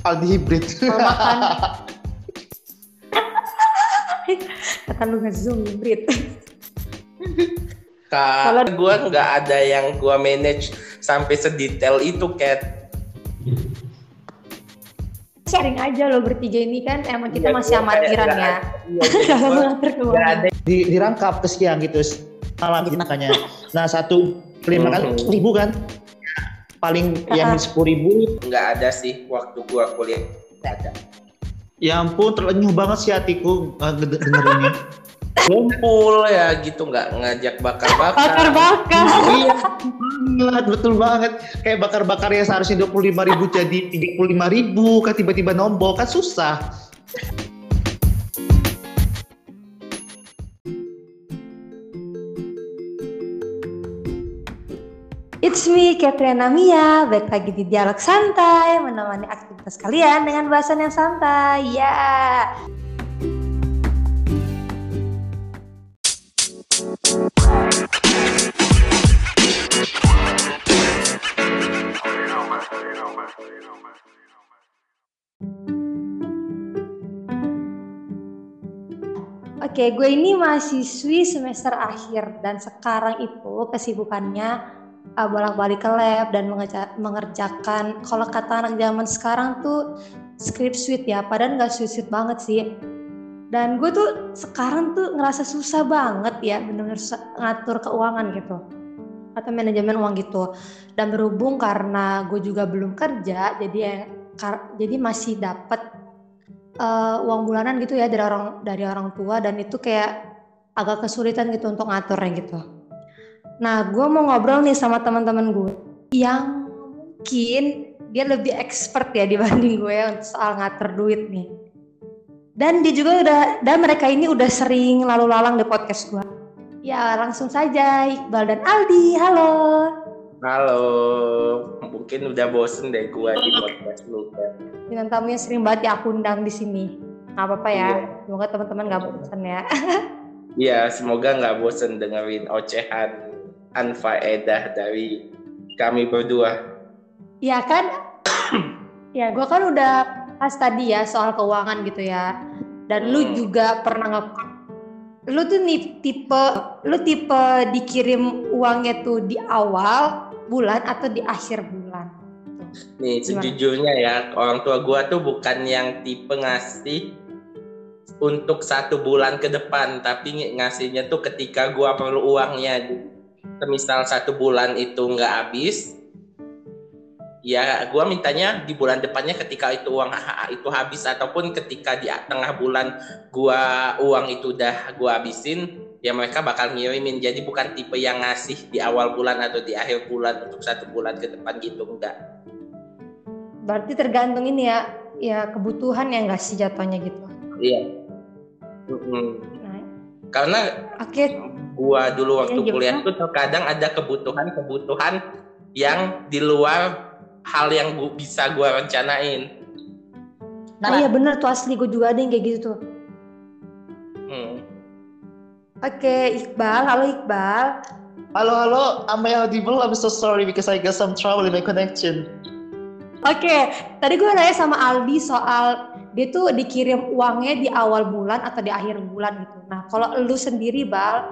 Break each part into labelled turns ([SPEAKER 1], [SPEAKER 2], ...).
[SPEAKER 1] Aldi hybrid.
[SPEAKER 2] Makan kata lu nggak zoom hybrid.
[SPEAKER 3] Kalau gue nggak ada yang gue manage sampai sedetail itu, Cat.
[SPEAKER 2] Sharing aja lo bertiga ini kan emang kita
[SPEAKER 3] Iya,
[SPEAKER 2] masih
[SPEAKER 3] gua
[SPEAKER 2] amatiran ya. Dalam mengatur keuangan.
[SPEAKER 1] di, dirangkap ke siang gitu malam gitu makanya. Nah satu kelima kan
[SPEAKER 3] Mhm.
[SPEAKER 1] ribu kan paling yang sepuluh ribu.
[SPEAKER 3] Nggak ada sih waktu gua kuliah. Nggak ada.
[SPEAKER 1] Ya ampun terlenyuh banget sih hatiku uh, ngede- dengerinnya.
[SPEAKER 3] Ngumpul ya gitu nggak ngajak bakar-bakar.
[SPEAKER 2] Bakar-bakar.
[SPEAKER 1] iya banget betul banget. Kayak bakar-bakar yang seharusnya dua puluh lima ribu jadi tiga puluh lima ribu kan tiba-tiba nombol kan susah
[SPEAKER 2] It's me, Katrina Mia. Baik lagi di Dialog Santai, menemani aktivitas kalian dengan bahasan yang santai. Ya. Oke, gue ini mahasiswi semester akhir dan sekarang itu kesibukannya uh, bolak-balik ke lab dan mengerjakan kalau kata anak zaman sekarang tuh script suite ya, padahal nggak suite banget sih. Dan gue tuh sekarang tuh ngerasa susah banget ya bener-bener susah ngatur keuangan gitu atau manajemen uang gitu. Dan berhubung karena gue juga belum kerja, jadi ya, kar- jadi masih dapat eh, uang bulanan gitu ya dari orang dari orang tua dan itu kayak agak kesulitan gitu untuk ngaturnya gitu. Nah, gue mau ngobrol nih sama teman-teman gue yang mungkin dia lebih expert ya dibanding gue ya soal ngatur duit nih. Dan dia juga udah, dan mereka ini udah sering lalu lalang di podcast gue. Ya langsung saja Iqbal dan Aldi, halo.
[SPEAKER 3] halo mungkin udah bosen deh gua di podcast lu.
[SPEAKER 2] Bintang tamunya sering banget ya aku undang di sini. Gak apa-apa ya,
[SPEAKER 3] Iya.
[SPEAKER 2] semoga teman-teman gak bosan ya.
[SPEAKER 3] Iya, semoga nggak bosen dengerin ocehan anfaedah dari kami berdua.
[SPEAKER 2] Ya kan? ya gue kan udah pas tadi ya soal keuangan gitu ya. Dan lu
[SPEAKER 3] Hmm.
[SPEAKER 2] juga pernah nge lu tuh nih tipe lu tipe dikirim uangnya tuh di awal bulan atau di akhir bulan.
[SPEAKER 3] Nih,
[SPEAKER 2] Gimana?
[SPEAKER 3] sejujurnya ya, orang tua gua tuh bukan yang tipe ngasih untuk satu bulan ke depan, tapi ng- ngasihnya tuh ketika gua perlu uangnya. Misal satu bulan itu nggak habis, ya gua mintanya di bulan depannya ketika itu uang ha- itu habis ataupun ketika di tengah bulan gua uang itu udah gua habisin, ya mereka bakal ngirimin. Jadi bukan tipe yang ngasih di awal bulan atau di akhir bulan untuk satu bulan ke depan gitu enggak.
[SPEAKER 2] Berarti tergantung ini ya ya kebutuhan yang gak sih jatuhnya gitu.
[SPEAKER 3] Iya. Mm-mm.
[SPEAKER 2] Nah,
[SPEAKER 3] Karena
[SPEAKER 2] oke
[SPEAKER 3] gua dulu waktu
[SPEAKER 2] gimana?
[SPEAKER 3] kuliah tuh terkadang ada kebutuhan-kebutuhan yang di luar hal yang gua, bisa gua rencanain.
[SPEAKER 2] Oh iya bener tuh asli gue juga ada yang kayak gitu tuh.
[SPEAKER 3] Hmm.
[SPEAKER 2] Oke Iqbal, halo Iqbal.
[SPEAKER 1] halo halo am I audible I'm so sorry because I got some trouble in my connection
[SPEAKER 2] Oke, tadi gue nanya sama Aldi soal dia tuh dikirim uangnya di awal bulan atau di akhir bulan gitu. Nah, kalau lu sendiri Bal,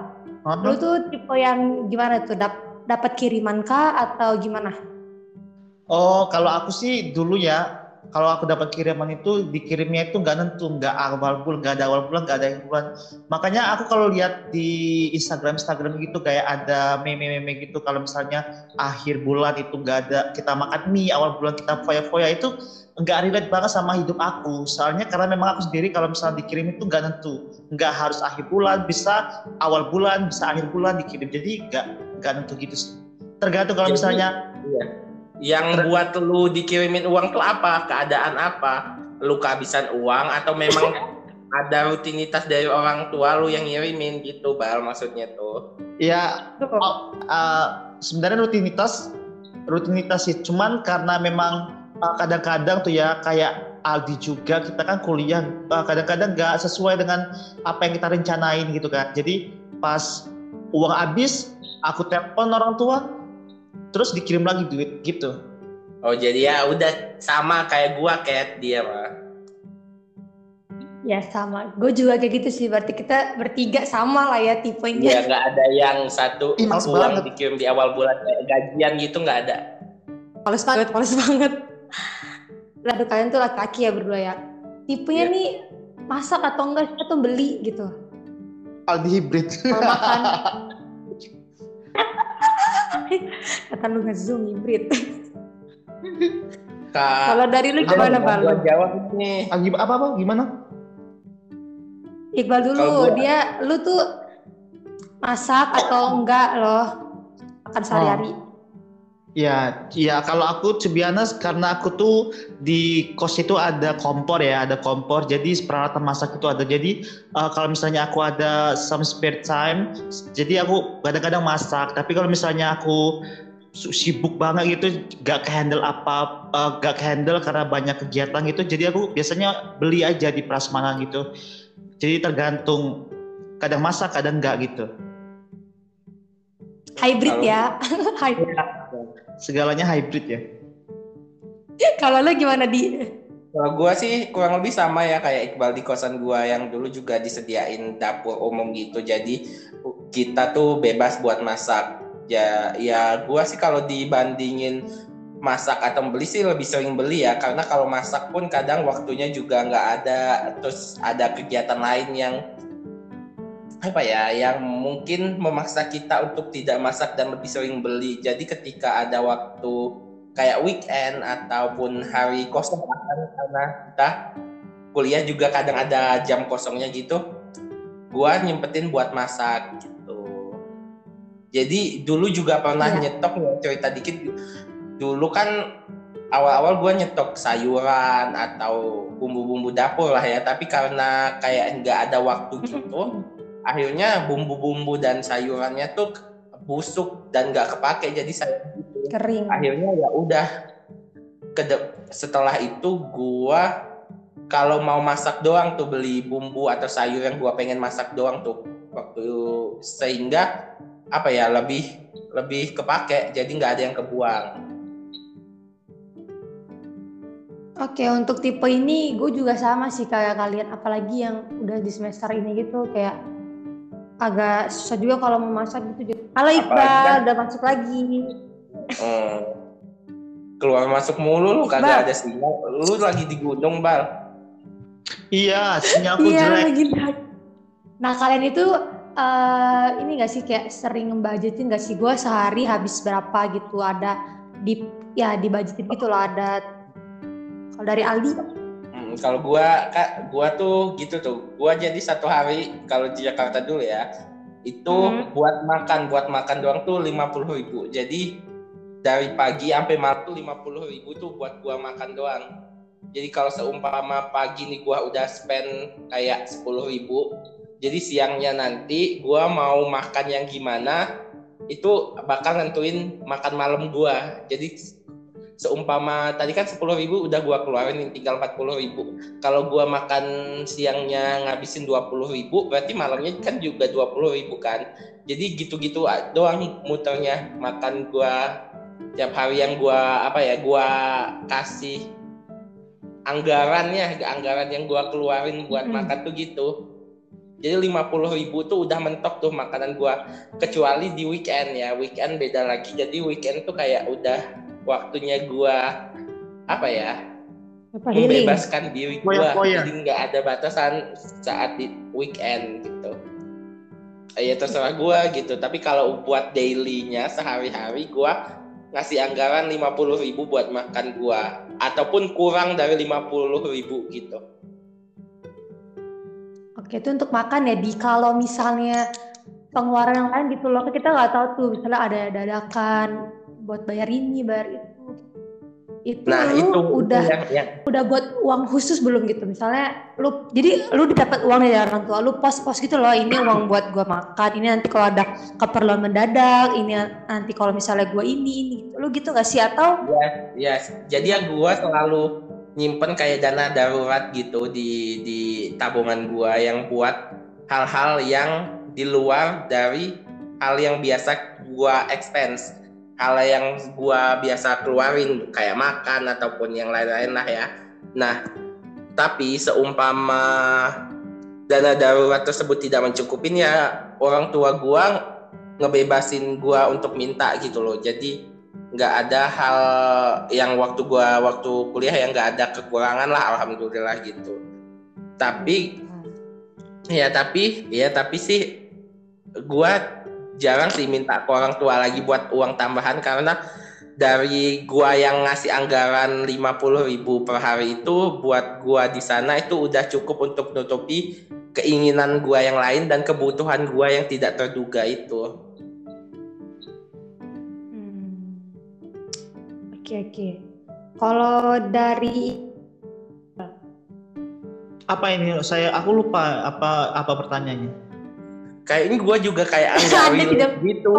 [SPEAKER 2] lu tuh tipe yang gimana tuh? Dap dapat kiriman kah atau gimana?
[SPEAKER 1] Oh, kalau aku sih dulu ya, kalau aku dapat kiriman itu dikirimnya itu nggak nentu, nggak awal bulan, nggak ada awal bulan, nggak ada akhir bulan. Makanya aku kalau lihat di Instagram Instagram gitu kayak ada meme-meme gitu kalau misalnya akhir bulan itu nggak ada kita makan mie, awal bulan kita foya-foya itu nggak relate banget sama hidup aku. Soalnya karena memang aku sendiri kalau misalnya dikirim itu nggak nentu, nggak harus akhir bulan, bisa awal bulan, bisa akhir bulan dikirim. Jadi nggak nggak nentu gitu sih. Tergantung kalau misalnya
[SPEAKER 3] Iya. Yang buat lu dikirimin uang tuh apa? Keadaan apa? Lu kehabisan uang atau memang ada rutinitas dari orang tua lu yang ngirimin gitu, Bal maksudnya tuh.
[SPEAKER 1] ya Oh, uh, sebenarnya rutinitas rutinitas sih cuman karena memang uh, kadang-kadang tuh ya kayak Aldi juga kita kan kuliah uh, kadang-kadang nggak sesuai dengan apa yang kita rencanain gitu kan jadi pas uang habis aku telepon orang tua terus dikirim lagi duit gitu
[SPEAKER 3] Oh jadi ya udah sama kayak gua kayak dia mah.
[SPEAKER 2] Ya sama, gue juga kayak gitu sih. Berarti kita bertiga sama lah ya tipenya.
[SPEAKER 3] Ya nggak ada yang satu
[SPEAKER 1] Ih,
[SPEAKER 3] uang
[SPEAKER 1] banget.
[SPEAKER 3] dikirim di awal bulan kayak gajian gitu nggak ada.
[SPEAKER 2] Males banget, males banget. Lalu kalian tuh laki-laki ya berdua ya. Tipenya
[SPEAKER 3] Iya.
[SPEAKER 2] nih masak atau enggak atau beli gitu.
[SPEAKER 1] Aldi hybrid.
[SPEAKER 2] Kalau makan. Kata lu nge-zoom hybrid. Kalau dari lu gimana, Bal?
[SPEAKER 3] gua jawab nih.
[SPEAKER 1] Ah, apa apa gimana?
[SPEAKER 2] Iqbal dulu,
[SPEAKER 3] gua-
[SPEAKER 2] dia lu tuh masak atau enggak loh makan sehari-hari?
[SPEAKER 1] Ya, ya kalau aku to be honest, karena aku tuh di kos itu ada kompor ya, ada kompor. Jadi peralatan masak itu ada. Jadi uh, kalau misalnya aku ada some spare time, jadi aku kadang-kadang masak. Tapi kalau misalnya aku sibuk banget gitu, gak ke handle apa, uh, gak ke handle karena banyak kegiatan gitu. Jadi aku biasanya beli aja di prasmanan gitu. Jadi tergantung, kadang masak, kadang enggak gitu.
[SPEAKER 2] Hybrid ya. Hybrid.
[SPEAKER 1] Segalanya hybrid ya.
[SPEAKER 2] Kalau lu gimana di?
[SPEAKER 3] Kalau gua sih kurang lebih sama ya kayak Iqbal di kosan gua yang dulu juga disediain dapur umum gitu. Jadi kita tuh bebas buat masak. Ya ya gua sih kalau dibandingin masak atau beli sih lebih sering beli ya karena kalau masak pun kadang waktunya juga nggak ada terus ada kegiatan lain yang apa ya yang mungkin memaksa kita untuk tidak masak dan lebih sering beli. Jadi ketika ada waktu kayak weekend ataupun hari kosong karena kita kuliah juga kadang ada jam kosongnya gitu gua nyempetin buat masak gitu. Jadi dulu juga pernah
[SPEAKER 2] Iya.
[SPEAKER 3] nyetok ya cerita dikit. Dulu kan awal-awal gua nyetok sayuran atau bumbu-bumbu dapur lah ya tapi karena kayak nggak ada waktu gitu akhirnya bumbu-bumbu dan sayurannya tuh busuk dan nggak kepake jadi saya
[SPEAKER 2] Kering.
[SPEAKER 3] akhirnya ya udah setelah itu gua kalau mau masak doang tuh beli bumbu atau sayur yang gua pengen masak doang tuh waktu sehingga apa ya lebih lebih kepake jadi nggak ada yang kebuang
[SPEAKER 2] Oke, untuk tipe ini gue juga sama sih kayak kalian, apalagi yang udah di semester ini gitu kayak agak susah juga kalau mau masak gitu. Halo Iqbal, udah masuk lagi.
[SPEAKER 3] Hmm. keluar masuk mulu lu kagak ada sinyal lu lagi di gunung bal
[SPEAKER 1] Iya, sinyalku
[SPEAKER 2] Iya
[SPEAKER 1] jelek.
[SPEAKER 2] lagi. Nah kalian itu eh, ini gak sih kayak sering ngebudgetin gak sih gue sehari habis berapa gitu ada di ya dibudgetin gitu loh ada kalau dari Aldi
[SPEAKER 3] Hmm, kalau gua kak gua tuh gitu tuh. Gua jadi satu hari kalau di Jakarta dulu ya itu
[SPEAKER 2] Hmm.
[SPEAKER 3] buat makan buat makan doang tuh lima puluh ribu. Jadi dari pagi sampai malam tuh lima puluh ribu tuh buat gua makan doang. Jadi kalau seumpama pagi nih gua udah spend kayak sepuluh ribu jadi siangnya nanti gua mau makan yang gimana itu bakal nentuin makan malam gua. Jadi seumpama tadi kan sepuluh ribu udah gua keluarin tinggal empat puluh ribu. Kalau gua makan siangnya ngabisin dua puluh ribu berarti malamnya kan juga dua puluh ribu kan. Jadi gitu-gitu doang muternya makan gua tiap hari yang gua apa ya gua kasih anggarannya anggaran yang gua keluarin buat
[SPEAKER 2] Mm-mm.
[SPEAKER 3] makan tuh gitu. Jadi lima puluh ribu tuh udah mentok tuh makanan gua. Kecuali di weekend ya weekend beda lagi. Jadi weekend tuh kayak udah waktunya gua apa ya
[SPEAKER 2] apa
[SPEAKER 3] membebaskan diri gua.
[SPEAKER 1] Foya-foya.
[SPEAKER 3] jadi nggak ada batasan saat di weekend gitu. Ya terserah gua gitu. Tapi kalau buat dailynya sehari-hari gua ngasih anggaran 50.000 ribu buat makan gua. Ataupun kurang dari 50.000 ribu gitu.
[SPEAKER 2] Oke itu untuk makan ya di kalau misalnya pengeluaran yang lain gitu loh kita nggak tahu tuh. Misalnya ada dadakan buat bayar ini bayar itu. Itu
[SPEAKER 3] nah
[SPEAKER 2] lu
[SPEAKER 3] itu
[SPEAKER 2] udah
[SPEAKER 3] yang, yang
[SPEAKER 2] udah buat uang khusus belum gitu? Misalnya lu jadi lu dapat uang dari orang tua lu pos-pos gitu loh ini uang buat gua makan ini nanti kalau ada keperluan mendadak ini nanti kalau misalnya gua ini ini gitu. Lu gitu gak sih? Atau
[SPEAKER 3] ya jadi ya gua selalu nyimpen kayak dana darurat gitu di di tabungan gua yang buat hal-hal yang di luar dari hal yang biasa gua expense hal yang gua biasa keluarin kayak makan ataupun yang lain-lain lah ya. Nah, tapi seumpama dana darurat tersebut tidak mencukupin ya orang tua gua ngebebasin gua untuk minta gitu loh. Jadi nggak ada hal yang waktu gua waktu kuliah yang nggak ada kekurangan lah alhamdulillah gitu. Tapi ya tapi ya tapi sih gua jarang sih minta ke orang tua lagi buat uang tambahan karena dari gua yang ngasih anggaran 50 ribu per hari itu buat gua di sana itu udah cukup untuk nutupi keinginan gua yang lain dan kebutuhan gua yang tidak terduga itu.
[SPEAKER 2] Hmm. Oke oke. Kalau dari
[SPEAKER 1] Apa ini? Saya aku lupa apa apa pertanyaannya.
[SPEAKER 3] Kayak ini gua juga kayak enggak relate gitu.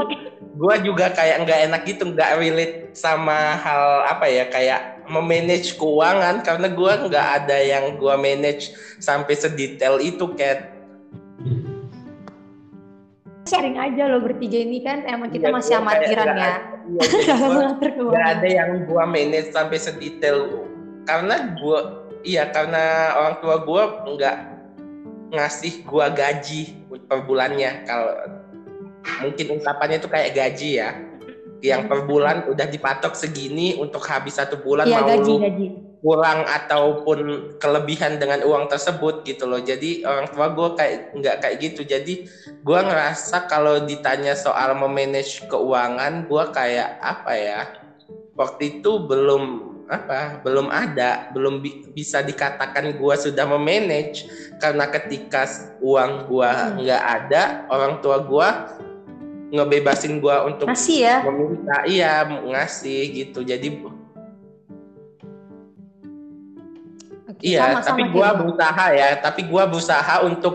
[SPEAKER 3] Gua juga kayak nggak enak gitu, nggak relate sama hal apa ya kayak memanage keuangan karena gua nggak ada yang gua manage sampai sedetail itu kayak
[SPEAKER 2] sharing aja loh bertiga ini kan emang kita
[SPEAKER 3] Iya,
[SPEAKER 2] masih
[SPEAKER 3] gua kayak
[SPEAKER 2] amatiran ya. Dalam mengatur
[SPEAKER 3] nggak
[SPEAKER 2] keuangan.
[SPEAKER 3] ada yang gua manage sampai sedetail karena gua iya karena orang tua gua nggak ngasih gua gaji per bulannya. Kalau mungkin ungkapannya itu kayak gaji ya. Yang per bulan udah dipatok segini untuk habis satu bulan
[SPEAKER 2] Iya
[SPEAKER 3] mau
[SPEAKER 2] gaji
[SPEAKER 3] lu
[SPEAKER 2] gaji.
[SPEAKER 3] kurang ataupun kelebihan dengan uang tersebut gitu loh. Jadi orang tua gue kayak nggak kayak gitu. Jadi gue ngerasa kalau ditanya soal memanage keuangan gue kayak apa ya? Waktu itu belum apa belum ada belum bi- bisa dikatakan gue sudah memanage karena ketika uang gue
[SPEAKER 2] Hmm.
[SPEAKER 3] nggak ada orang tua gue ngebebasin gue untuk
[SPEAKER 2] Masih ya.
[SPEAKER 3] meminta iya ngasih gitu jadi
[SPEAKER 2] Oke,
[SPEAKER 3] Iya,
[SPEAKER 2] sama-sama
[SPEAKER 3] tapi
[SPEAKER 2] kayak
[SPEAKER 3] gua
[SPEAKER 2] gua.
[SPEAKER 3] berusaha ya, tapi gua berusaha untuk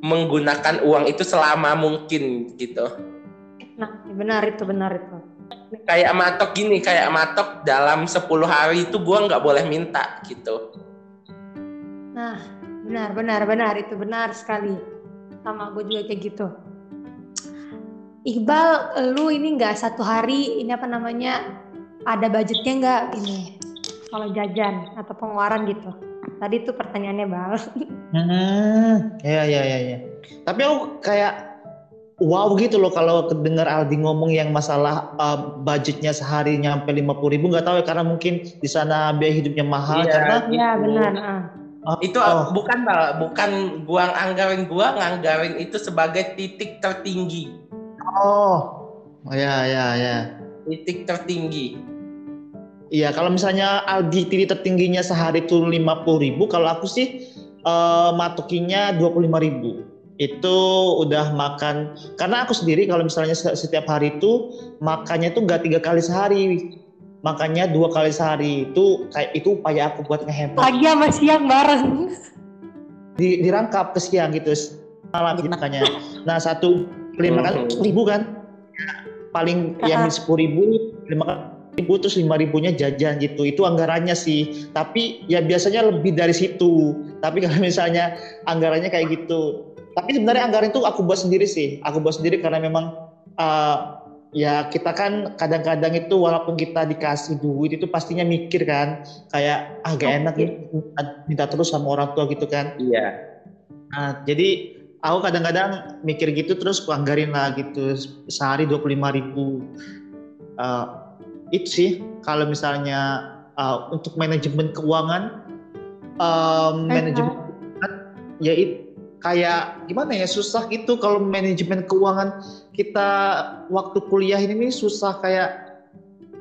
[SPEAKER 3] menggunakan uang itu selama mungkin gitu.
[SPEAKER 2] Nah, benar itu benar itu.
[SPEAKER 3] Kayak matok gini, kayak matok dalam 10 hari itu gua nggak boleh minta gitu.
[SPEAKER 2] Nah, benar benar benar itu benar sekali. Sama gue juga kayak gitu. Iqbal, lu ini nggak satu hari ini apa namanya ada budgetnya nggak ini kalau jajan atau pengeluaran gitu? Tadi tuh pertanyaannya bal.
[SPEAKER 1] Hmm, ya ya ya ya. Tapi aku kayak wow gitu loh kalau kedengar Aldi ngomong yang masalah uh, budgetnya sehari nyampe 50 ribu nggak tahu ya karena mungkin di sana biaya hidupnya mahal
[SPEAKER 3] Iya.
[SPEAKER 1] karena
[SPEAKER 2] Iya benar.
[SPEAKER 1] oh,
[SPEAKER 3] Itu
[SPEAKER 1] oh,
[SPEAKER 3] bukan bukan gua anggarin gua nganggarin itu sebagai titik tertinggi.
[SPEAKER 1] oh ya ya ya.
[SPEAKER 3] Titik tertinggi.
[SPEAKER 1] Iya, kalau misalnya Aldi titik tertingginya sehari itu 50 ribu, kalau aku sih eh, matokinya 25 ribu. Itu udah makan, karena aku sendiri kalau misalnya se- setiap hari itu makannya tuh nggak tiga kali sehari, makannya dua kali sehari. Itu kayak itu upaya aku buat ngehemat.
[SPEAKER 2] Pagi sama siang bareng.
[SPEAKER 1] Di, dirangkap ke siang gitu, malam gitu makanya. Nah satu kali makan
[SPEAKER 3] Mhm.
[SPEAKER 1] ribu kan, paling yang sepuluh ribu, lima ribu terus lima ribunya jajan gitu itu anggarannya sih tapi ya biasanya lebih dari situ tapi kalau misalnya anggarannya kayak gitu tapi sebenarnya anggaran itu aku buat sendiri sih. Aku buat sendiri karena memang uh, ya kita kan kadang-kadang itu walaupun kita dikasih duit itu pastinya mikir kan. Kayak ah gak enak nih minta terus sama orang tua gitu kan.
[SPEAKER 3] Iya.
[SPEAKER 1] Nah, jadi aku kadang-kadang mikir gitu terus aku anggarin lah gitu sehari 25.000 ribu. Eh, itu sih kalau misalnya eh, untuk manajemen keuangan em, manajemen ya it- kayak gimana ya susah gitu kalau manajemen keuangan kita waktu kuliah ini nih susah kayak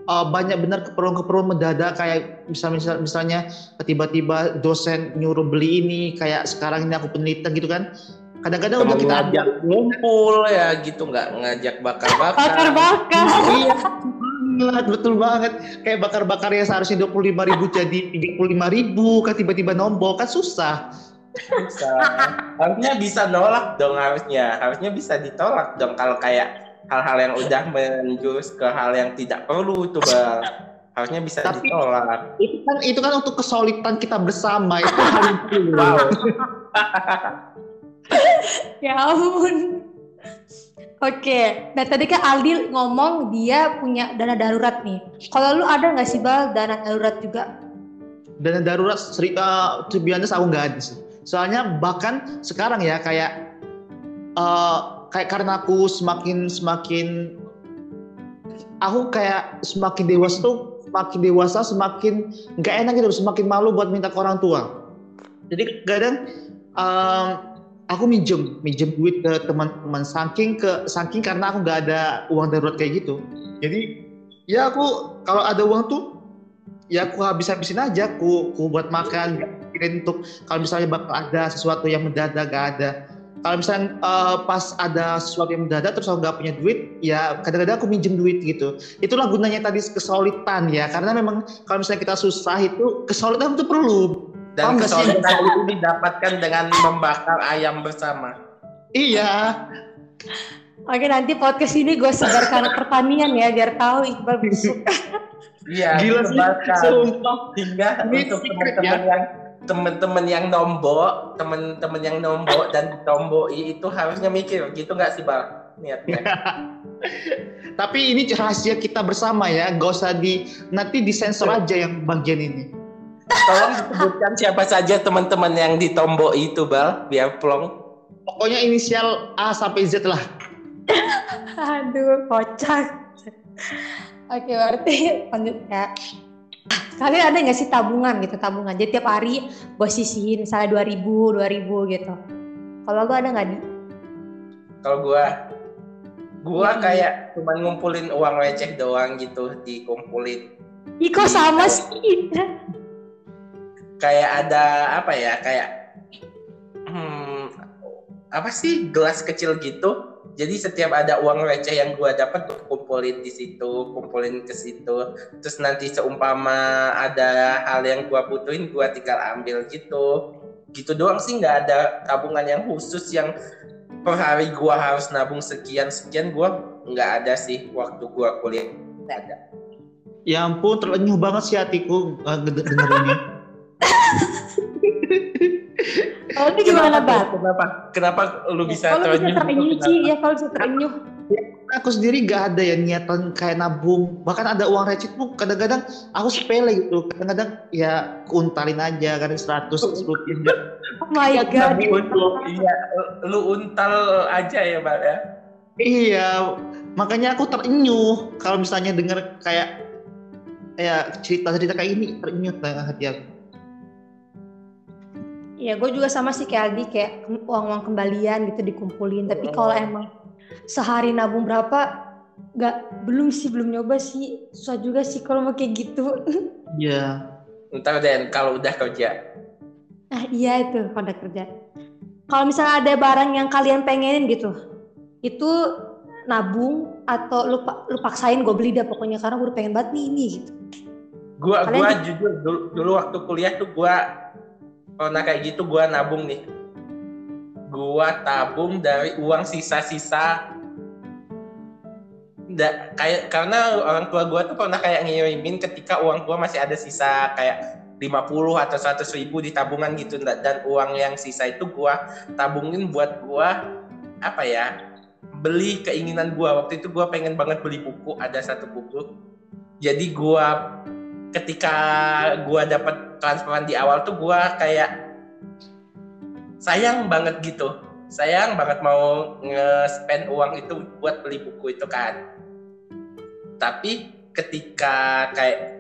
[SPEAKER 1] eh, banyak benar keperluan-keperluan mendadak. Kayak misal, misal misalnya tiba-tiba dosen nyuruh beli ini kayak sekarang ini aku penelitian gitu kan. Kadang-kadang udah kita
[SPEAKER 3] ngajak ngumpul ya gitu nggak ngajak bakar-bakar.
[SPEAKER 2] Bakar-bakar.
[SPEAKER 1] iya banget, betul banget. Kayak bakar-bakar yang seharusnya dua puluh lima ribu jadi tiga puluh lima ribu kan tiba-tiba nombok kan susah
[SPEAKER 3] Bisa. harusnya bisa nolak dong harusnya harusnya bisa ditolak dong kalau kayak hal-hal yang udah menjurus ke hal yang tidak perlu tuh bang harusnya bisa
[SPEAKER 1] Tapi-
[SPEAKER 3] ditolak
[SPEAKER 1] itu kan itu kan untuk kesulitan kita bersama itu hal yang perlu
[SPEAKER 3] wow
[SPEAKER 2] ya ampun. Oke, nah tadi kan Aldi ngomong dia punya dana darurat nih. Kalau lu ada nggak sih bal dana darurat juga?
[SPEAKER 1] Dana darurat seri, uh, aku nggak ada sih. Soalnya bahkan sekarang ya kayak uh, kayak karena aku semakin semakin aku kayak semakin dewasa tuh semakin dewasa semakin nggak enak gitu semakin malu buat minta ke orang tua. Jadi kadang um, aku minjem minjem duit ke teman-teman saking ke saking karena aku nggak ada uang darurat kayak gitu. Jadi ya aku kalau ada uang tuh ya aku habis habisin aja aku, aku buat makan pikirin untuk kalau misalnya bakal ada sesuatu yang mendadak gak ada kalau misalnya uh, pas ada sesuatu yang mendadak terus aku nggak punya duit ya kadang-kadang aku minjem duit gitu itulah gunanya tadi kesulitan ya karena memang kalau misalnya kita susah itu kesulitan itu perlu
[SPEAKER 3] dan kesulitan itu didapatkan dengan membakar ayam bersama.
[SPEAKER 1] Iya.
[SPEAKER 2] Oke nanti podcast ini gue sebarkan pertanian ya biar tahu Iqbal busuk.
[SPEAKER 3] Iya,
[SPEAKER 1] Gila sih.
[SPEAKER 3] Sumpah. Hingga untuk teman-teman ya. yang teman-teman yang nombok, teman-teman yang nombok dan ditomboi itu harusnya mikir gitu nggak sih bang niatnya?
[SPEAKER 1] Tapi ini rahasia kita bersama ya, gak usah di nanti disensor aja yang bagian ini.
[SPEAKER 3] Tolong disebutkan siapa saja teman-teman yang ditombok itu, Bal, biar plong.
[SPEAKER 1] Pokoknya inisial A sampai Z lah.
[SPEAKER 2] Aduh, kocak. Oke, berarti lanjut ya. Kalian ada nggak sih tabungan gitu, tabungan? Jadi tiap hari gue sisihin misalnya 2000, 2000 gitu. Kalau gue ada nggak di?
[SPEAKER 3] Kalau gue, gue hmm. kayak cuma ngumpulin uang receh doang gitu, dikumpulin.
[SPEAKER 2] Iko sama sih
[SPEAKER 3] kayak ada apa ya kayak hmm, apa sih gelas kecil gitu jadi setiap ada uang receh yang gua dapat gua kumpulin di situ kumpulin ke situ. Terus nanti seumpama ada hal yang gua butuhin gua tinggal ambil gitu. Gitu doang sih nggak ada tabungan yang khusus yang per hari gua harus nabung sekian sekian gua nggak ada sih waktu gua kuliah. Nggak ada.
[SPEAKER 1] Ya ampun terenyuh banget sih hatiku dengarnya
[SPEAKER 2] Kalau itu gimana, Bang?
[SPEAKER 3] Kenapa? Kenapa lu bisa
[SPEAKER 2] kalau terenyuh? Bisa terenyuh. Ya, kalau bisa terenyuh.
[SPEAKER 1] Ya, aku sendiri gak ada ya niatan kayak nabung. Bahkan ada uang receh tuh kadang-kadang aku sepele gitu. Kadang-kadang ya keuntalin aja kadang 100 rupiah.
[SPEAKER 2] Oh my god.
[SPEAKER 3] Iya, lu untal aja ya, Bang ya.
[SPEAKER 1] Iya, makanya aku terenyuh kalau misalnya denger kayak ya cerita-cerita kayak ini terenyuh hati aku.
[SPEAKER 2] Ya gue juga sama sih kayak Aldi kayak uang-uang kembalian gitu dikumpulin. Tapi kalau emang sehari nabung berapa nggak belum sih belum nyoba sih susah juga sih kalau mau kayak gitu.
[SPEAKER 1] Iya.
[SPEAKER 3] Ntar deh kalau udah kerja.
[SPEAKER 2] Nah iya itu kalau udah kerja. Kalau misalnya ada barang yang kalian pengenin gitu, itu nabung atau lu, lu paksain gue beli dah pokoknya karena gue udah pengen banget nih ini gitu.
[SPEAKER 3] Gua gua jujur dulu, dulu waktu kuliah tuh gua nah kayak gitu gue nabung nih. Gue tabung dari uang sisa-sisa. kayak karena orang tua gue tuh pernah kayak ngirimin ketika uang gue masih ada sisa kayak 50 atau 100 ribu di tabungan gitu dan uang yang sisa itu gue tabungin buat gue apa ya beli keinginan gue waktu itu gue pengen banget beli buku ada satu buku jadi gue ketika gue dapat transferan di awal tuh gue kayak sayang banget gitu. Sayang banget mau nge-spend uang itu buat beli buku itu kan. Tapi ketika kayak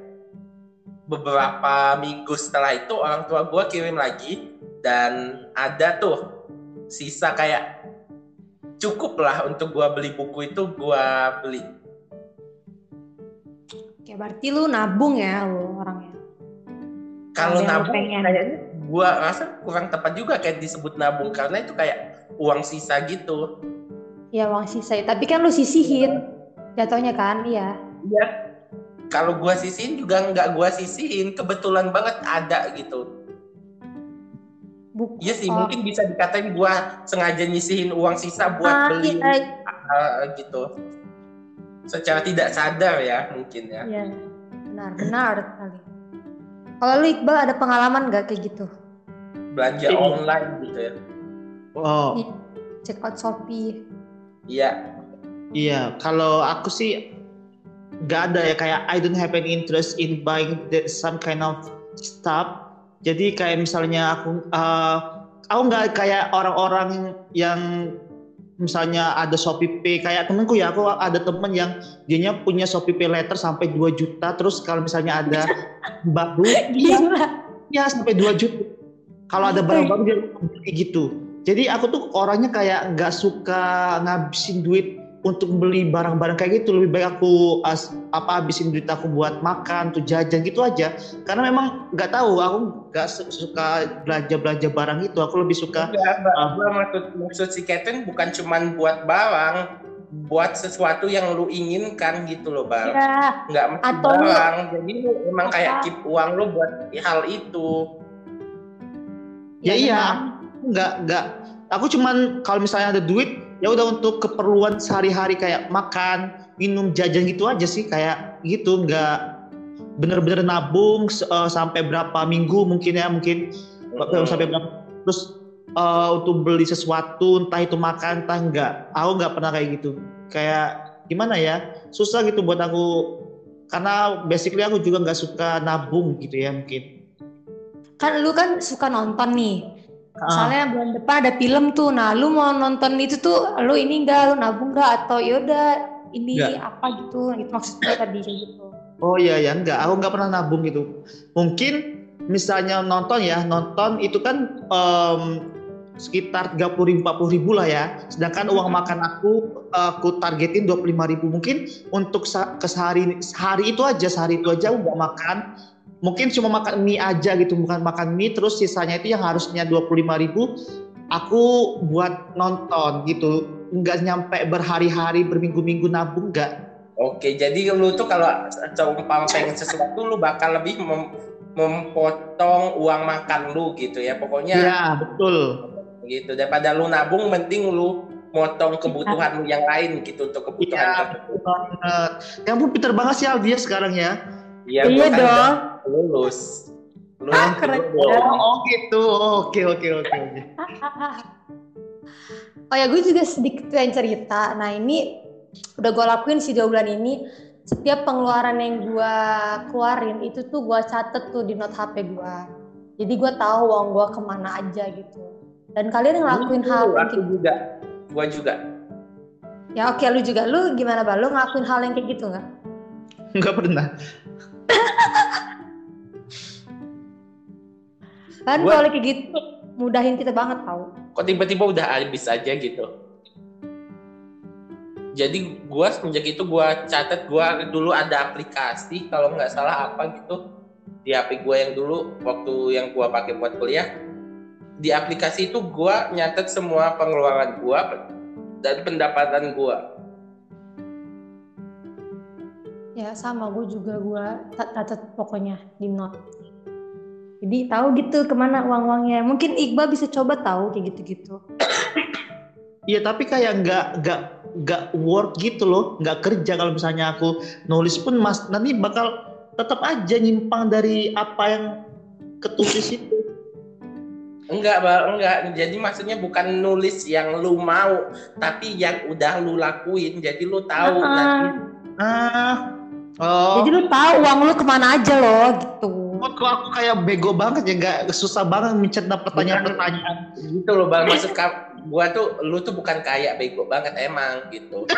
[SPEAKER 3] beberapa minggu setelah itu orang tua gue kirim lagi dan ada tuh sisa kayak cukup lah untuk gue beli buku itu gue beli
[SPEAKER 2] berarti lu nabung ya lu orangnya.
[SPEAKER 3] Kalau nabung kayaknya gua rasa kurang tepat juga kayak disebut nabung karena itu kayak uang sisa gitu.
[SPEAKER 2] Ya uang sisa, tapi kan lu sisihin jatuhnya kan, iya.
[SPEAKER 3] Iya. Kalau gua sisihin juga nggak gua sisihin, kebetulan banget ada gitu.
[SPEAKER 2] Buku,
[SPEAKER 3] iya sih, oh. mungkin bisa dikatain gua sengaja nyisihin uang sisa buat ah, beli iya. uh, gitu secara tidak sadar ya mungkin ya.
[SPEAKER 2] Iya, benar benar sekali. Kalau lu Iqbal ada pengalaman nggak kayak gitu?
[SPEAKER 3] Belanja Ini. online gitu ya?
[SPEAKER 1] Wow.
[SPEAKER 2] Check out Shopee.
[SPEAKER 3] Iya,
[SPEAKER 1] Iya, kalau aku sih nggak ada ya kayak I don't have any interest in buying that some kind of stuff. Jadi kayak misalnya aku uh, aku nggak kayak orang-orang yang misalnya ada Shopee Pay kayak temenku ya aku ada temen yang dia punya Shopee Pay letter sampai 2 juta terus kalau misalnya ada baru
[SPEAKER 2] Gila.
[SPEAKER 1] ya sampai 2 juta kalau ada barang baru dia gitu jadi aku tuh orangnya kayak nggak suka ngabisin duit untuk beli barang-barang kayak gitu lebih baik aku as, apa habisin duit aku buat makan tuh jajan gitu aja karena memang nggak tahu aku nggak suka belanja belanja barang itu aku lebih suka
[SPEAKER 3] Enggak. Gua maksud maksud si Catherine bukan cuman buat barang, buat sesuatu yang lu inginkan gitu loh, Bang.
[SPEAKER 2] Ya,
[SPEAKER 3] Nggak mesti
[SPEAKER 2] Atau lu-
[SPEAKER 3] barang. Jadi lu emang kayak
[SPEAKER 2] Apa?
[SPEAKER 3] keep uang lu buat hal itu.
[SPEAKER 1] ya, iya
[SPEAKER 2] benar.
[SPEAKER 1] aku nggak nggak aku cuman kalau misalnya ada duit ya udah untuk keperluan sehari-hari kayak makan minum jajan gitu aja sih kayak gitu. Nggak bener-bener nabung eh, sampai berapa minggu mungkin ya mungkin
[SPEAKER 3] Mm-mm.
[SPEAKER 1] sampai berapa. Terus eh, untuk beli sesuatu entah itu makan entah enggak aku nggak pernah kayak gitu. Kayak gimana ya susah gitu buat aku. Karena basically aku juga nggak suka nabung gitu ya mungkin.
[SPEAKER 2] Kan lu kan suka nonton nih. Misalnya bulan depan ada film tuh, nah lu mau nonton itu tuh, lu ini enggak, lu nabung enggak atau yaudah ini
[SPEAKER 1] Nggak.
[SPEAKER 2] apa gitu, itu maksudnya tadi kayak gitu.
[SPEAKER 1] Oh iya ya enggak, aku nggak pernah nabung gitu. Mungkin misalnya nonton ya, nonton itu kan em, sekitar 30 ribu, 40 ribu lah ya. Sedangkan uang makan aku aku targetin 25 ribu. Mungkin untuk ke sehari sehari itu aja, sehari itu aja aku nggak makan. Mungkin cuma makan mie aja gitu, bukan makan mie. Terus sisanya itu yang harusnya 25 ribu, aku buat nonton gitu. Nggak nyampe berhari-hari, berminggu-minggu nabung nggak.
[SPEAKER 3] Oke, jadi lu tuh kalau seumpama pengen sesuatu lu bakal lebih mem- memotong uang makan lu gitu ya. Pokoknya
[SPEAKER 1] Iya, betul.
[SPEAKER 3] gitu daripada lu nabung mending lu motong kebutuhan lu yang lain gitu untuk kebutuhan tertentu.
[SPEAKER 1] betul banget. Ya ampun pinter banget sih Aldia sekarang ya.
[SPEAKER 3] Iya,
[SPEAKER 2] Iya
[SPEAKER 3] kan
[SPEAKER 2] dong.
[SPEAKER 3] udah lulus. Lu
[SPEAKER 2] Ah, keren.
[SPEAKER 3] dong.
[SPEAKER 1] Oh gitu. Oke oke oke oke.
[SPEAKER 2] Oh ya gue juga sedikit yang cerita. Nah ini udah gue lakuin sih dua bulan ini. Setiap pengeluaran yang gue keluarin itu tuh gue catet tuh di note HP gue. Jadi gue tahu uang gue ke mana aja gitu. Dan kalian ngelakuin
[SPEAKER 3] Lu,
[SPEAKER 2] hal yang
[SPEAKER 3] aku
[SPEAKER 2] kayak
[SPEAKER 3] juga. Gua juga.
[SPEAKER 2] Ya oke lu juga. Lu gimana Bal? Lu ngelakuin hal yang kayak gitu nggak?
[SPEAKER 1] Enggak pernah.
[SPEAKER 2] Kan
[SPEAKER 3] Gua-
[SPEAKER 2] kalau kayak gitu mudahin kita banget tau.
[SPEAKER 3] Kok tiba-tiba udah habis aja gitu. Jadi gua semenjak itu gua catat gua dulu ada aplikasi kalau nggak salah apa gitu di HP gua yang dulu waktu yang gua pakai buat kuliah di aplikasi itu gua nyatet semua pengeluaran gua dan pendapatan gua.
[SPEAKER 2] Ya sama gue juga gue catat pokoknya di note. Jadi tahu gitu ke mana uang-uangnya. Mungkin Iqbal bisa coba tahu kayak gitu-gitu.
[SPEAKER 1] Iya tapi kayak nggak nggak nggak work gitu loh. Nggak kerja kalau misalnya aku nulis pun mas nanti bakal tetap aja nyimpang dari apa yang ketulis itu.
[SPEAKER 3] Enggak, Bang, enggak. Jadi maksudnya bukan nulis yang lu mau, tapi yang udah lu lakuin. Jadi lu tahu
[SPEAKER 2] Ah.
[SPEAKER 3] nanti
[SPEAKER 1] Ah. Oh.
[SPEAKER 2] Jadi lu tahu uang lu ke mana aja loh gitu.
[SPEAKER 1] Kok kok aku kayak bego banget ya nggak susah banget mencerna pertanyaan-pertanyaan.
[SPEAKER 3] gitu loh bang maksud ka- gua tuh lu tuh bukan kayak bego banget emang gitu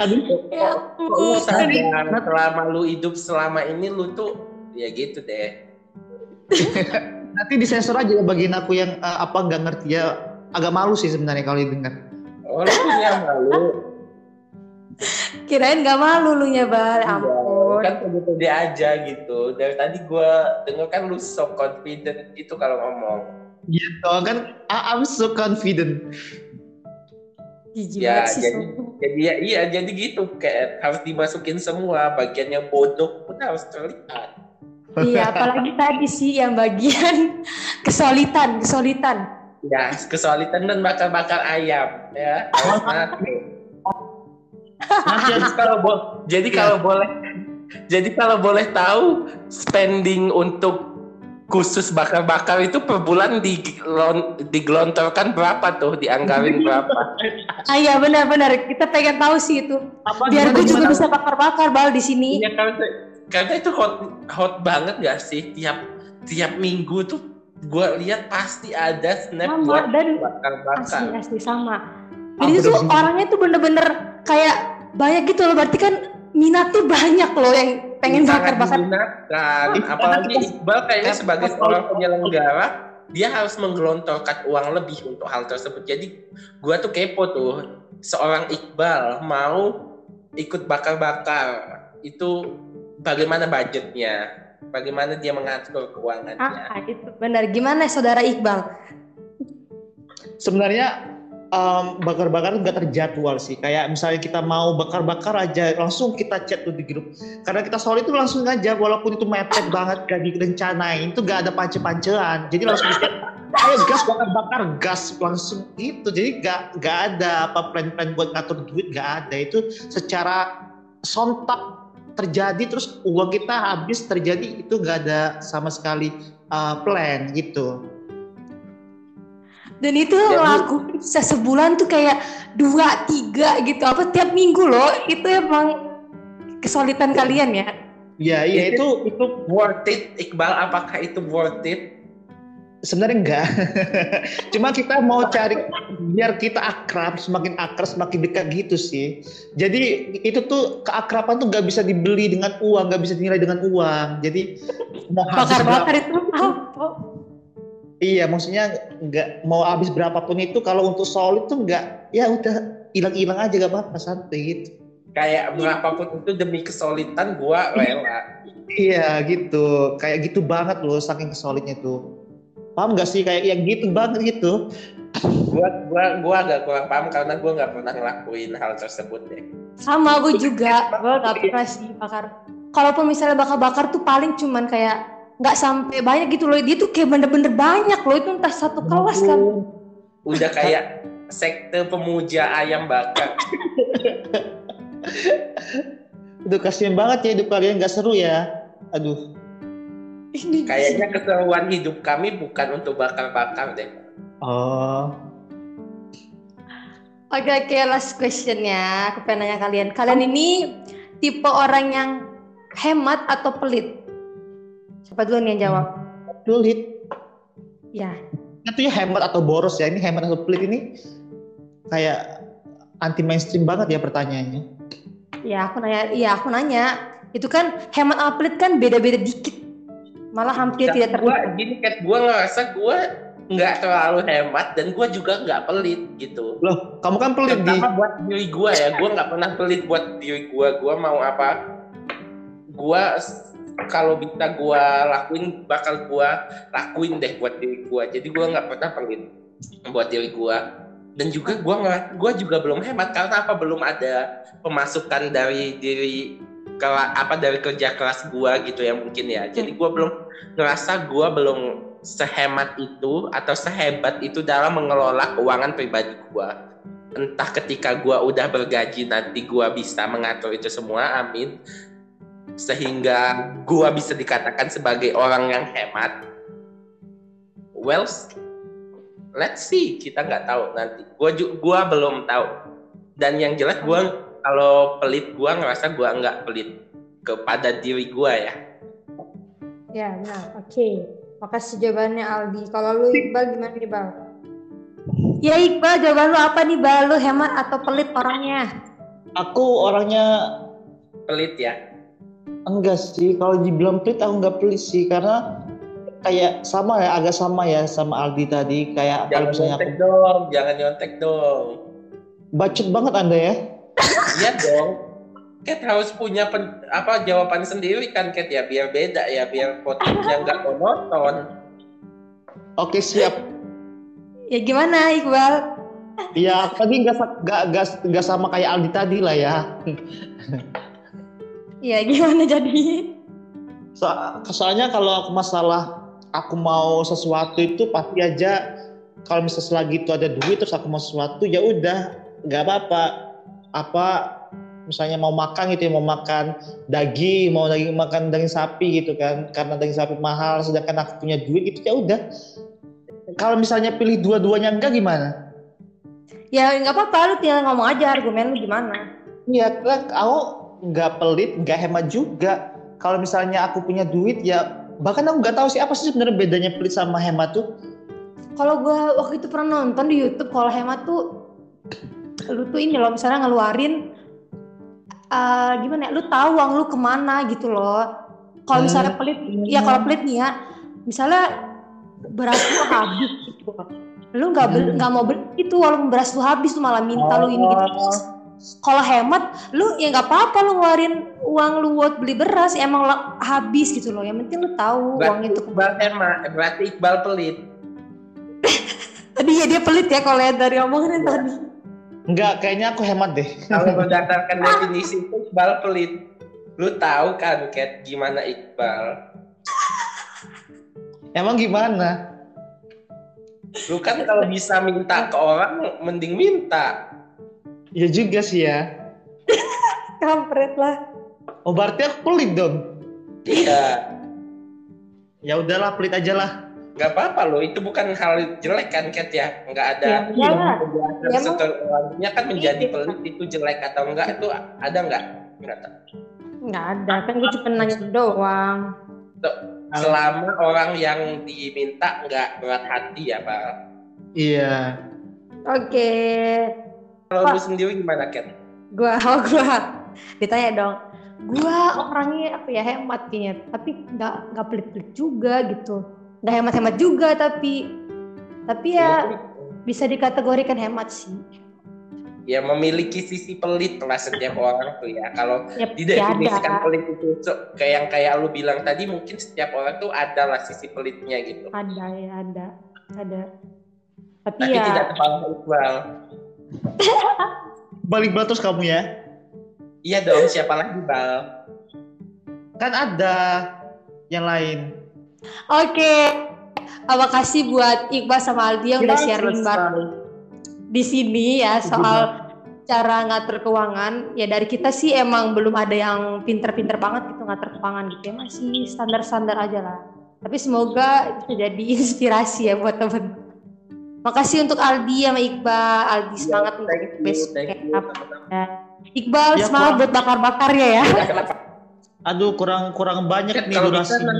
[SPEAKER 1] Aduh.
[SPEAKER 2] ya
[SPEAKER 3] lu sadar selama lu hidup selama ini lu tuh ya gitu deh
[SPEAKER 1] Nanti disensor aja ya bagian aku yang eh, apa nggak ngerti ya agak malu sih sebenarnya kalau didengar.
[SPEAKER 3] Oh lu punya malu
[SPEAKER 2] Kirain gak malu lu ya Bal.
[SPEAKER 3] Ya,
[SPEAKER 2] Ampun.
[SPEAKER 3] kan pede-pede aja gitu dari tadi gua denger kan lu so confident itu kalau ngomong
[SPEAKER 1] Gitu kan I- I'm so confident.
[SPEAKER 2] Jijik
[SPEAKER 3] ya
[SPEAKER 2] banget sih.
[SPEAKER 3] jadi
[SPEAKER 2] sumpah.
[SPEAKER 3] jadi ya iya jadi gitu kayak harus dimasukin semua bagian yang bodoh pun harus terlihat
[SPEAKER 2] Iya, apalagi tadi sih yang bagian kesolitan, kesolitan.
[SPEAKER 3] Ya kesulitan dan bakar-bakar ayam ya.
[SPEAKER 1] Nanti
[SPEAKER 3] jadi kalau bo- jadi
[SPEAKER 1] Iya.
[SPEAKER 3] kalau boleh jadi kalau boleh tahu spending untuk khusus bakar-bakar itu per bulan digelontorkan berapa tuh dianggarin berapa?
[SPEAKER 2] ah iya benar-benar kita pengen tahu sih itu. Apa, Biar gue juga bisa bakar-bakar bal di sini.
[SPEAKER 3] Iya karena, karena itu hot hot banget gak sih tiap tiap minggu tuh gue lihat pasti ada snap sama, buat dan bakar-bakar.
[SPEAKER 2] Asli asli sama. Jadi tuh orangnya tuh bener-bener kayak banyak gitu loh berarti kan minatnya banyak loh yang pengen bakar-bakar.
[SPEAKER 3] Minatkan. Apalagi Iqbal kayaknya sebagai seorang penyelenggara dia harus menggelontorkan uang lebih untuk hal tersebut. Jadi gua tuh kepo tuh seorang Iqbal mau ikut bakar-bakar itu bagaimana budgetnya? Bagaimana dia mengatur keuangannya?
[SPEAKER 2] Ah, itu benar. Gimana saudara Iqbal?
[SPEAKER 1] Sebenarnya um, bakar-bakar nggak terjadwal sih. Kayak misalnya kita mau bakar-bakar aja, langsung kita chat tuh di grup. Karena kita soal itu langsung aja, walaupun itu mepet banget, gak direncanain, itu gak ada pance-pancean. Jadi langsung kita, ayo gas bakar-bakar, gas langsung itu. Jadi gak, gak ada apa plan-plan buat ngatur duit, gak ada. Itu secara sontak terjadi terus uang kita habis terjadi itu gak ada sama sekali uh, plan gitu.
[SPEAKER 2] Dan itu ya, laku bisa sebulan tuh kayak dua tiga gitu. Apa tiap minggu loh itu emang kesulitan kalian ya?
[SPEAKER 1] Ya iya itu
[SPEAKER 3] itu worth it Iqbal. Apakah itu worth it
[SPEAKER 1] sebenarnya enggak cuma kita mau cari biar kita akrab semakin akrab semakin dekat gitu sih jadi itu tuh keakraban tuh nggak bisa dibeli dengan uang nggak bisa dinilai dengan uang jadi
[SPEAKER 2] mau bakar bakar itu apa
[SPEAKER 1] Iya, maksudnya nggak mau habis berapapun itu kalau untuk solid tuh nggak ya udah hilang-hilang aja gak apa-apa santai gitu.
[SPEAKER 3] Kayak berapapun itu demi kesolidan gua rela.
[SPEAKER 1] iya gitu, kayak gitu banget loh saking kesolidnya tuh. Paham gak sih? Kayak yang gitu banget gitu?
[SPEAKER 3] gua gua gua agak kurang paham karena gua nggak pernah ngelakuin hal tersebut deh.
[SPEAKER 2] Sama gue juga, gua nggak pernah sih bakar. Kalaupun misalnya bakar-bakar tuh paling cuman kayak nggak sampai banyak gitu loh. Dia tuh kayak bener-bener banyak loh. Itu entah satu kelas kan.
[SPEAKER 3] Udah kayak sekte pemuja ayam bakar.
[SPEAKER 1] Aduh kasihan banget ya hidup kalian. Nggak seru ya. Aduh
[SPEAKER 3] kayaknya keseruan hidup kami bukan untuk bakar-bakar deh
[SPEAKER 1] oh
[SPEAKER 2] Oke okay, oke okay, last question ya aku pengen nanya kalian kalian ini tipe orang yang hemat atau pelit Siapa dulu nih yang jawab?
[SPEAKER 1] Sulit.
[SPEAKER 2] Ya.
[SPEAKER 1] Itu ya hemat atau boros ya. Ini hemat atau pelit ini kayak anti mainstream banget ya pertanyaannya.
[SPEAKER 2] Ya aku nanya, iya aku nanya. Itu kan hemat atau pelit kan beda-beda dikit. Malah hampir tidak terlihat.
[SPEAKER 3] Gini kan gue ngerasa gue nggak terlalu hemat dan gue juga nggak pelit gitu.
[SPEAKER 1] Loh, kamu kan pelit
[SPEAKER 3] di. buat diri gue ya, gue nggak pernah pelit buat diri gue. Gue mau apa? Gue kalau bisa gue lakuin bakal gue lakuin deh buat diri gue jadi gue nggak pernah pelit buat diri gue dan juga gue nggak gue juga belum hemat karena apa belum ada pemasukan dari diri ke apa dari kerja keras gue gitu ya mungkin ya. Jadi gue belum ngerasa gue belum sehemat itu atau sehebat itu dalam mengelola keuangan pribadi gue entah ketika gue udah bergaji nanti gue bisa mengatur itu semua amin. Sehingga gua bisa dikatakan sebagai orang yang hemat. Well let's see. Kita nggak tahu nanti. Gua gua belum tahu. Dan yang jelas gua kalau pelit gua ngerasa gua nggak pelit kepada diri gua ya.
[SPEAKER 2] Ya nah oke. Okay. makasih jawabannya Aldi. Kalau lu Iqbal gimana nih Bal? Ya Iqbal jawaban lu apa nih Bal? Lu hemat atau pelit orangnya?
[SPEAKER 1] Aku orangnya
[SPEAKER 3] pelit ya?
[SPEAKER 1] Enggak sih, kalau dibilang pelit aku nggak pelit sih. Karena kayak sama ya, agak sama ya sama Aldi tadi. Kayak
[SPEAKER 3] jangan misalnya nyontek aku... dong, jangan nyontek dong.
[SPEAKER 1] Bacot banget Anda ya.
[SPEAKER 3] Iya dong. Kat harus punya pen, apa jawaban sendiri kan Kat ya biar beda ya biar podcastnya nggak monoton.
[SPEAKER 1] Oke siap.
[SPEAKER 2] Ya gimana Iqbal?
[SPEAKER 1] Ya tadi nggak nggak nggak sama kayak Aldi tadi lah ya.
[SPEAKER 2] Iya gimana jadi?
[SPEAKER 1] So, soalnya kalau aku masalah aku mau sesuatu itu pasti aja kalau misalnya selagi itu ada duit terus aku mau sesuatu ya udah nggak apa-apa apa misalnya mau makan gitu ya mau makan daging mau daging makan daging sapi gitu kan karena daging sapi mahal sedangkan aku punya duit gitu ya udah kalau misalnya pilih dua-duanya enggak gimana
[SPEAKER 2] Ya nggak apa-apa, lu tinggal ngomong aja argumen lu gimana.
[SPEAKER 1] Iya, kan aku nggak pelit, nggak hemat juga. Kalau misalnya aku punya duit ya bahkan aku nggak tahu sih apa sih sebenarnya bedanya pelit sama hemat tuh.
[SPEAKER 2] Kalau gua waktu itu pernah nonton di YouTube kalau hemat tuh lu tuh ini loh misalnya ngeluarin uh, gimana ya, lu tahu uang lu ke mana gitu loh. Kalau misalnya pelit, ya kalau pelit nih ya, misalnya beras lu habis gitu lu nggak hmm. nggak mau beli itu walaupun beras lu habis lu malah minta oh. lu ini gitu oh. kalau hemat lu ya nggak apa-apa lu ngeluarin uang lu buat beli beras ya emang habis gitu loh yang penting lu tahu berarti uang itu
[SPEAKER 3] Iqbal hemat berarti Iqbal pelit
[SPEAKER 2] tadi ya dia pelit ya kalau lihat dari omongan ya. tadi
[SPEAKER 1] Enggak, kayaknya aku hemat deh.
[SPEAKER 3] Kalau berdasarkan definisi itu Iqbal pelit. Lu tahu kan, Kat, gimana Iqbal?
[SPEAKER 1] Emang gimana?
[SPEAKER 3] Lu kan kalau bisa minta ke orang, mending minta.
[SPEAKER 1] Ya juga sih ya.
[SPEAKER 2] Kampret lah.
[SPEAKER 1] Oh berarti aku pelit dong.
[SPEAKER 3] Iya.
[SPEAKER 1] Ya udahlah pelit aja lah.
[SPEAKER 3] Gak apa-apa loh, itu bukan hal jelek kan Kat ya. Nggak ada
[SPEAKER 2] ya, ya,
[SPEAKER 3] ya, kan menjadi pelit itu jelek atau enggak itu ada nggak? Nggak.
[SPEAKER 2] Nggak ada, kan gue cuma nanya doang.
[SPEAKER 3] Tuh selama orang yang diminta nggak berat hati ya pak
[SPEAKER 1] iya
[SPEAKER 2] oke okay.
[SPEAKER 3] kalau lu sendiri gimana Ken?
[SPEAKER 2] gua oh gua ditanya dong gua orangnya apa ya hemat kayaknya tapi nggak nggak pelit-pelit juga gitu nggak hemat-hemat juga tapi tapi ya, ya bisa dikategorikan hemat sih.
[SPEAKER 3] Ya memiliki sisi pelit lah setiap orang tuh ya. Kalau yep, didefinisikan pelit itu so, kayak yang kayak lu bilang tadi mungkin setiap orang tuh ada lah sisi pelitnya gitu.
[SPEAKER 2] Ada ya ada ada. Tapi,
[SPEAKER 3] tapi
[SPEAKER 2] ya
[SPEAKER 3] tidak terpalang Iqbal
[SPEAKER 1] balik terus kamu ya?
[SPEAKER 3] Iya dong siapa lagi Bal?
[SPEAKER 1] Kan ada yang lain
[SPEAKER 2] oke. Okay. Terima kasih buat Iqbal sama Aldi yang udah sharing bareng di sini ya soal cara ngatur keuangan. Ya dari kita sih emang belum ada yang pinter-pinter banget gitu ngatur keuangan gitu ya. Masih standar-standar aja lah. Tapi semoga bisa jadi inspirasi ya buat temen. Makasih untuk Aldi sama Iqbal. Aldi ya, semangat untuk besok ya. Iqbal ya, semangat buat bakar-bakar ya. Ya
[SPEAKER 1] aduh kurang kurang banyak nih durasinya